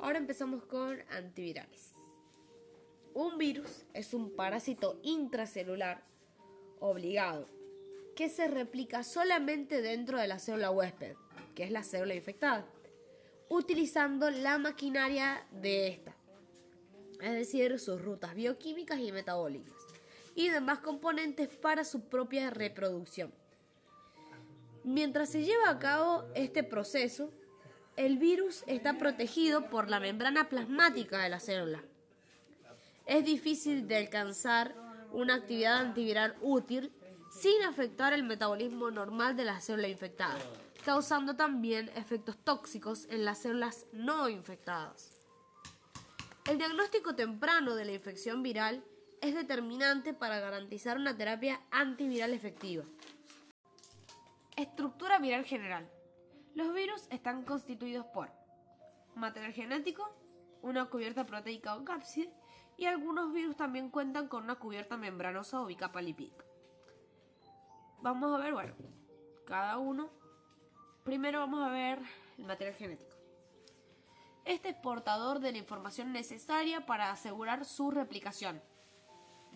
Ahora empezamos con antivirales. Un virus es un parásito intracelular obligado que se replica solamente dentro de la célula huésped, que es la célula infectada, utilizando la maquinaria de esta, es decir, sus rutas bioquímicas y metabólicas, y demás componentes para su propia reproducción. Mientras se lleva a cabo este proceso, el virus está protegido por la membrana plasmática de la célula. Es difícil de alcanzar una actividad antiviral útil sin afectar el metabolismo normal de la célula infectada, causando también efectos tóxicos en las células no infectadas. El diagnóstico temprano de la infección viral es determinante para garantizar una terapia antiviral efectiva. Estructura viral general. Los virus están constituidos por material genético, una cubierta proteica o cápside, y algunos virus también cuentan con una cubierta membranosa o bicapa lipídica. Vamos a ver, bueno, cada uno. Primero vamos a ver el material genético. Este es portador de la información necesaria para asegurar su replicación,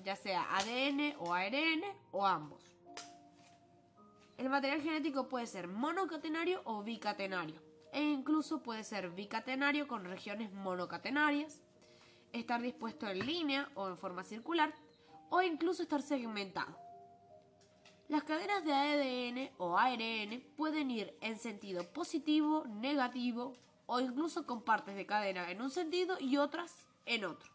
ya sea ADN o ARN o ambos. El material genético puede ser monocatenario o bicatenario, e incluso puede ser bicatenario con regiones monocatenarias, estar dispuesto en línea o en forma circular, o incluso estar segmentado. Las cadenas de ADN o ARN pueden ir en sentido positivo, negativo o incluso con partes de cadena en un sentido y otras en otro.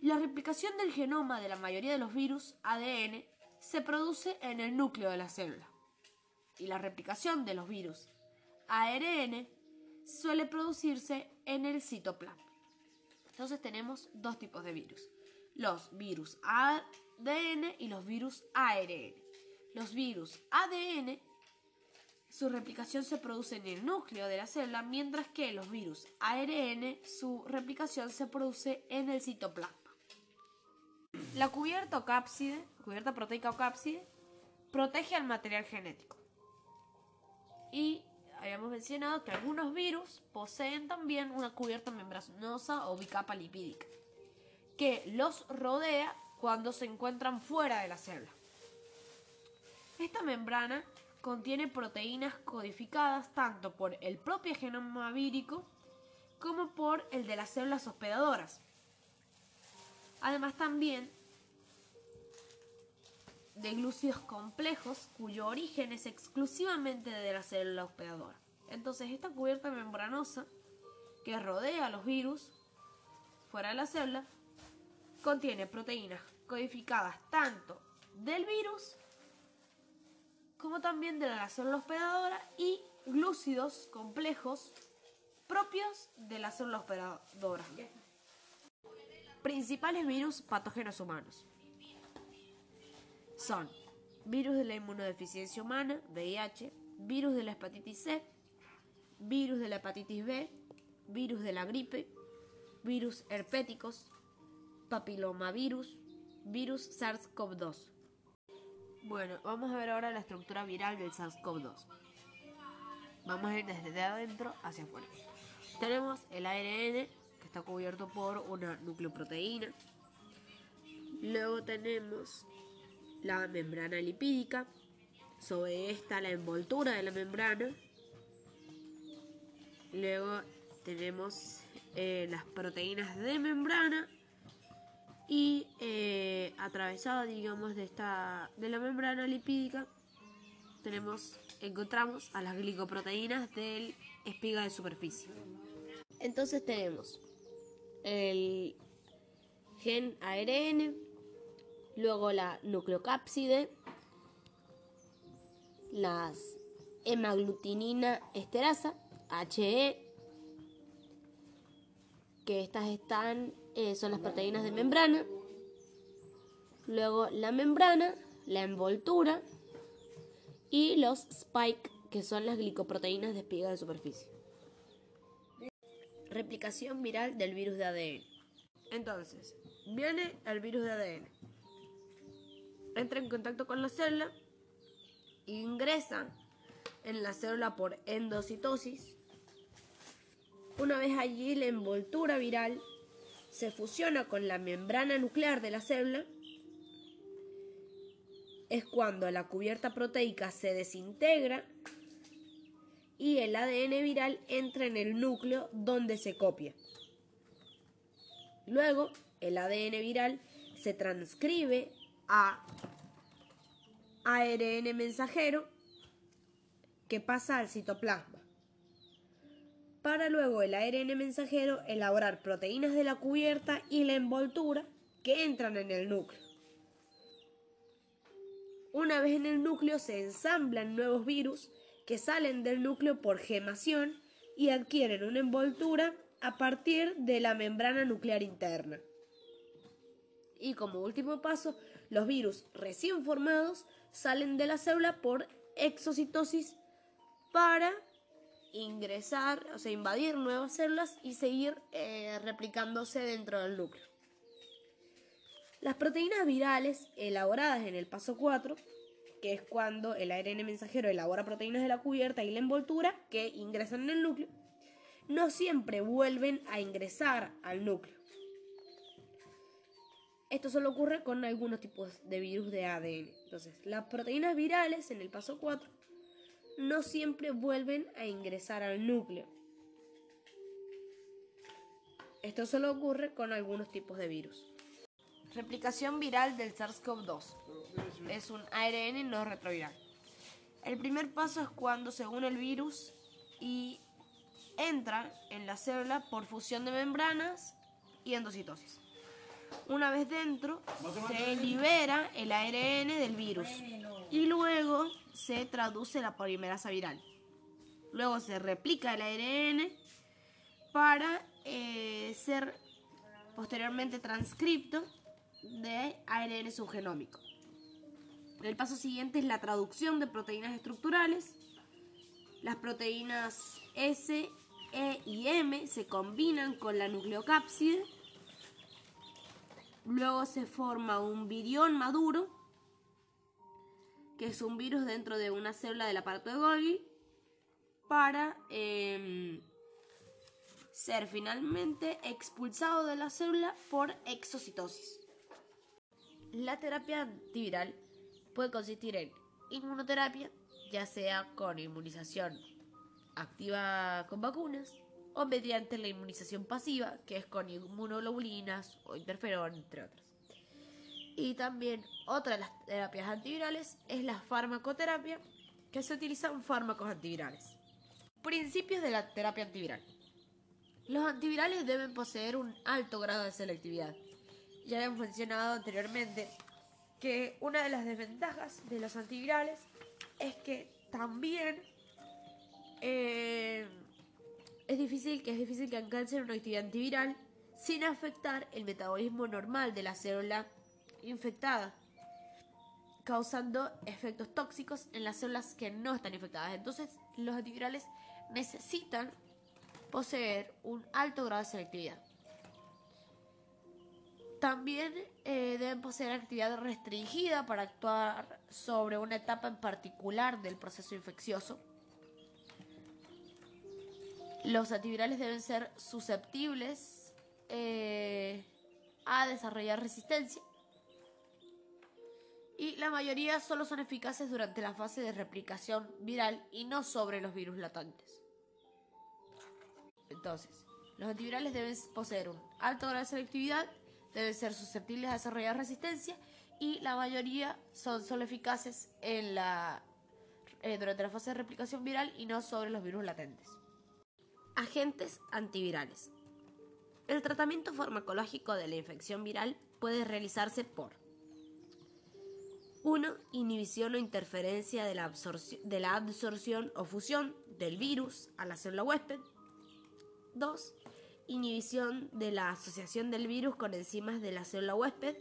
La replicación del genoma de la mayoría de los virus ADN se produce en el núcleo de la célula. Y la replicación de los virus ARN suele producirse en el citoplasma. Entonces tenemos dos tipos de virus. Los virus ADN y los virus ARN. Los virus ADN, su replicación se produce en el núcleo de la célula, mientras que los virus ARN, su replicación se produce en el citoplasma. La cubierta o cápside, cubierta proteica o cápside, protege al material genético. Y habíamos mencionado que algunos virus poseen también una cubierta membranosa o bicapa lipídica, que los rodea cuando se encuentran fuera de la célula. Esta membrana contiene proteínas codificadas tanto por el propio genoma vírico como por el de las células hospedadoras. Además también de glúcidos complejos cuyo origen es exclusivamente de la célula hospedadora. Entonces esta cubierta membranosa que rodea a los virus fuera de la célula contiene proteínas codificadas tanto del virus como también de la célula hospedadora y glúcidos complejos propios de la célula hospedadora. Principales virus patógenos humanos son virus de la inmunodeficiencia humana, VIH, virus de la hepatitis C, virus de la hepatitis B, virus de la gripe, virus herpéticos, papilomavirus, virus SARS-CoV-2. Bueno, vamos a ver ahora la estructura viral del SARS-CoV-2. Vamos a ir desde adentro hacia afuera. Tenemos el ARN, que está cubierto por una nucleoproteína. Luego tenemos la membrana lipídica. Sobre esta la envoltura de la membrana. Luego tenemos eh, las proteínas de membrana y eh, atravesada digamos de esta de la membrana lipídica tenemos encontramos a las glicoproteínas del espiga de superficie entonces tenemos el gen ARN luego la nucleocápside las hemaglutinina esterasa HE que estas están eh, son las proteínas de membrana, luego la membrana, la envoltura y los spike, que son las glicoproteínas de espiga de superficie. Replicación viral del virus de ADN. Entonces, viene el virus de ADN. Entra en contacto con la célula, ingresa en la célula por endocitosis Una vez allí, la envoltura viral se fusiona con la membrana nuclear de la célula. Es cuando la cubierta proteica se desintegra y el ADN viral entra en el núcleo donde se copia. Luego, el ADN viral se transcribe a ARN mensajero que pasa al citoplasma. Para luego el ARN mensajero elaborar proteínas de la cubierta y la envoltura que entran en el núcleo. Una vez en el núcleo se ensamblan nuevos virus que salen del núcleo por gemación y adquieren una envoltura a partir de la membrana nuclear interna. Y como último paso, los virus recién formados salen de la célula por exocitosis para ingresar, o sea, invadir nuevas células y seguir eh, replicándose dentro del núcleo. Las proteínas virales elaboradas en el paso 4 que es cuando el ARN mensajero elabora proteínas de la cubierta y la envoltura que ingresan en el núcleo, no siempre vuelven a ingresar al núcleo. Esto solo ocurre con algunos tipos de virus de ADN. Entonces, las proteínas virales en el paso 4 no siempre vuelven a ingresar al núcleo. Esto solo ocurre con algunos tipos de virus. Replicación viral del SARS-CoV-2. Es un ARN no retroviral. El primer paso es cuando se une el virus y entra en la célula por fusión de membranas y endocitosis. Una vez dentro, se libera el ARN del virus y luego se traduce la polimerasa viral. Luego se replica el ARN para eh, ser posteriormente transcripto de ARN subgenómico. El paso siguiente es la traducción de proteínas estructurales. Las proteínas S, E y M se combinan con la nucleocápside. Luego se forma un virión maduro, que es un virus dentro de una célula del aparato de Golgi, para em, ser finalmente expulsado de la célula por exocitosis. La terapia antiviral puede consistir en inmunoterapia, ya sea con inmunización activa con vacunas o mediante la inmunización pasiva, que es con inmunoglobulinas o interferón, entre otras. Y también otra de las terapias antivirales es la farmacoterapia, que se utilizan fármacos antivirales. Principios de la terapia antiviral. Los antivirales deben poseer un alto grado de selectividad ya habíamos mencionado anteriormente que una de las desventajas de los antivirales es que también eh, es difícil que es difícil que alcancen una actividad antiviral sin afectar el metabolismo normal de la célula infectada, causando efectos tóxicos en las células que no están infectadas. Entonces, los antivirales necesitan poseer un alto grado de selectividad. También eh, deben poseer actividad restringida para actuar sobre una etapa en particular del proceso infeccioso. Los antivirales deben ser susceptibles eh, a desarrollar resistencia. Y la mayoría solo son eficaces durante la fase de replicación viral y no sobre los virus latentes. Entonces, los antivirales deben poseer un alto grado de selectividad deben ser susceptibles a desarrollar resistencia y la mayoría son solo eficaces en la, eh, durante la fase de replicación viral y no sobre los virus latentes. Agentes antivirales. El tratamiento farmacológico de la infección viral puede realizarse por 1. Inhibición o interferencia de la, absorción o fusión del virus a la célula huésped. 2 inhibición de la asociación del virus con enzimas de la célula huésped,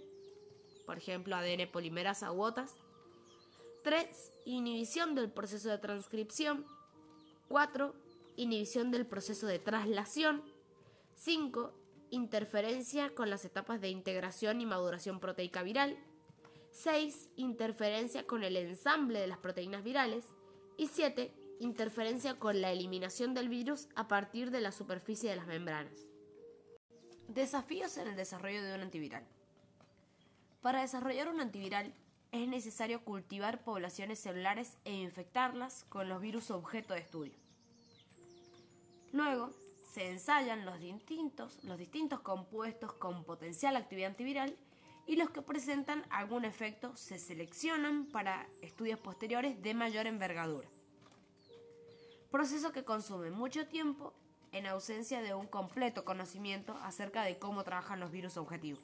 por ejemplo ADN polimerasa u otras. 3. Inhibición del proceso de transcripción. 4. Inhibición del proceso de traslación. 5. Interferencia con las etapas de integración y maduración proteica viral. 6. Interferencia con el ensamble de las proteínas virales. Y 7. interferencia con la eliminación del virus a partir de la superficie de las membranas. Desafíos en el desarrollo de un antiviral. Para desarrollar un antiviral es necesario cultivar poblaciones celulares e infectarlas con los virus objeto de estudio. Luego, se ensayan los distintos, los distintos compuestos con potencial actividad antiviral y los que presentan algún efecto se seleccionan para estudios posteriores de mayor envergadura. Proceso que consume mucho tiempo en ausencia de un completo conocimiento acerca de cómo trabajan los virus objetivos.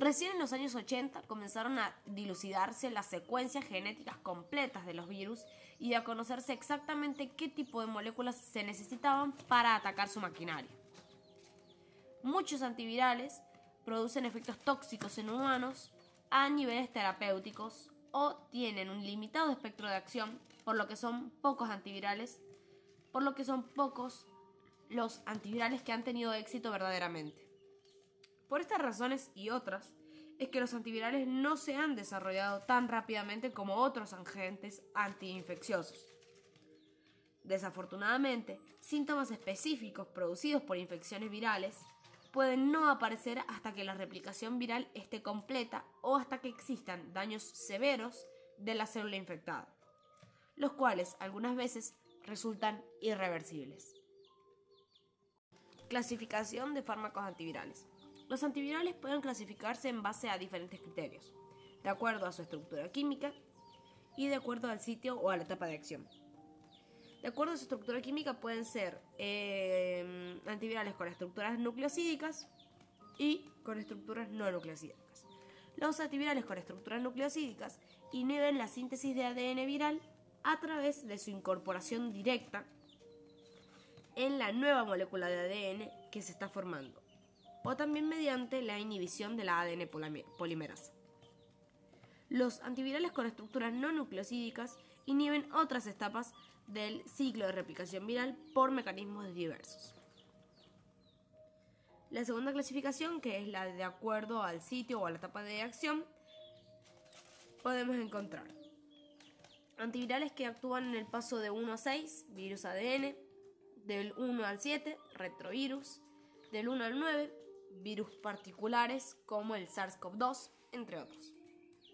Recién en los años 80 comenzaron a dilucidarse las secuencias genéticas completas de los virus y a conocerse exactamente qué tipo de moléculas se necesitaban para atacar su maquinaria. Muchos antivirales producen efectos tóxicos en humanos a niveles terapéuticos o tienen un limitado espectro de acción, por lo que son pocos antivirales, por lo que son pocos los antivirales que han tenido éxito verdaderamente. Por estas razones y otras, es que los antivirales no se han desarrollado tan rápidamente como otros agentes antiinfecciosos. Desafortunadamente, síntomas específicos producidos por infecciones virales pueden no aparecer hasta que la replicación viral esté completa o hasta que existan daños severos de la célula infectada, los cuales algunas veces resultan irreversibles. Clasificación de fármacos antivirales. Los antivirales pueden clasificarse en base a diferentes criterios, de acuerdo a su estructura química y de acuerdo al sitio o a la etapa de acción. De acuerdo a su estructura química pueden ser eh, antivirales con estructuras nucleosídicas y con estructuras no nucleosídicas. Los antivirales con estructuras nucleosídicas inhiben la síntesis de ADN viral a través de su incorporación directa en la nueva molécula de ADN que se está formando o también mediante la inhibición de la ADN polimerasa. Los antivirales con estructuras no nucleosídicas inhiben otras etapas del ciclo de replicación viral por mecanismos diversos. La segunda clasificación, que es la de acuerdo al sitio o a la etapa de acción, podemos encontrar antivirales que actúan en el paso de 1 a 6, virus ADN, del 1 al 7, retrovirus, del 1 al 9, virus particulares como el SARS-CoV-2, entre otros.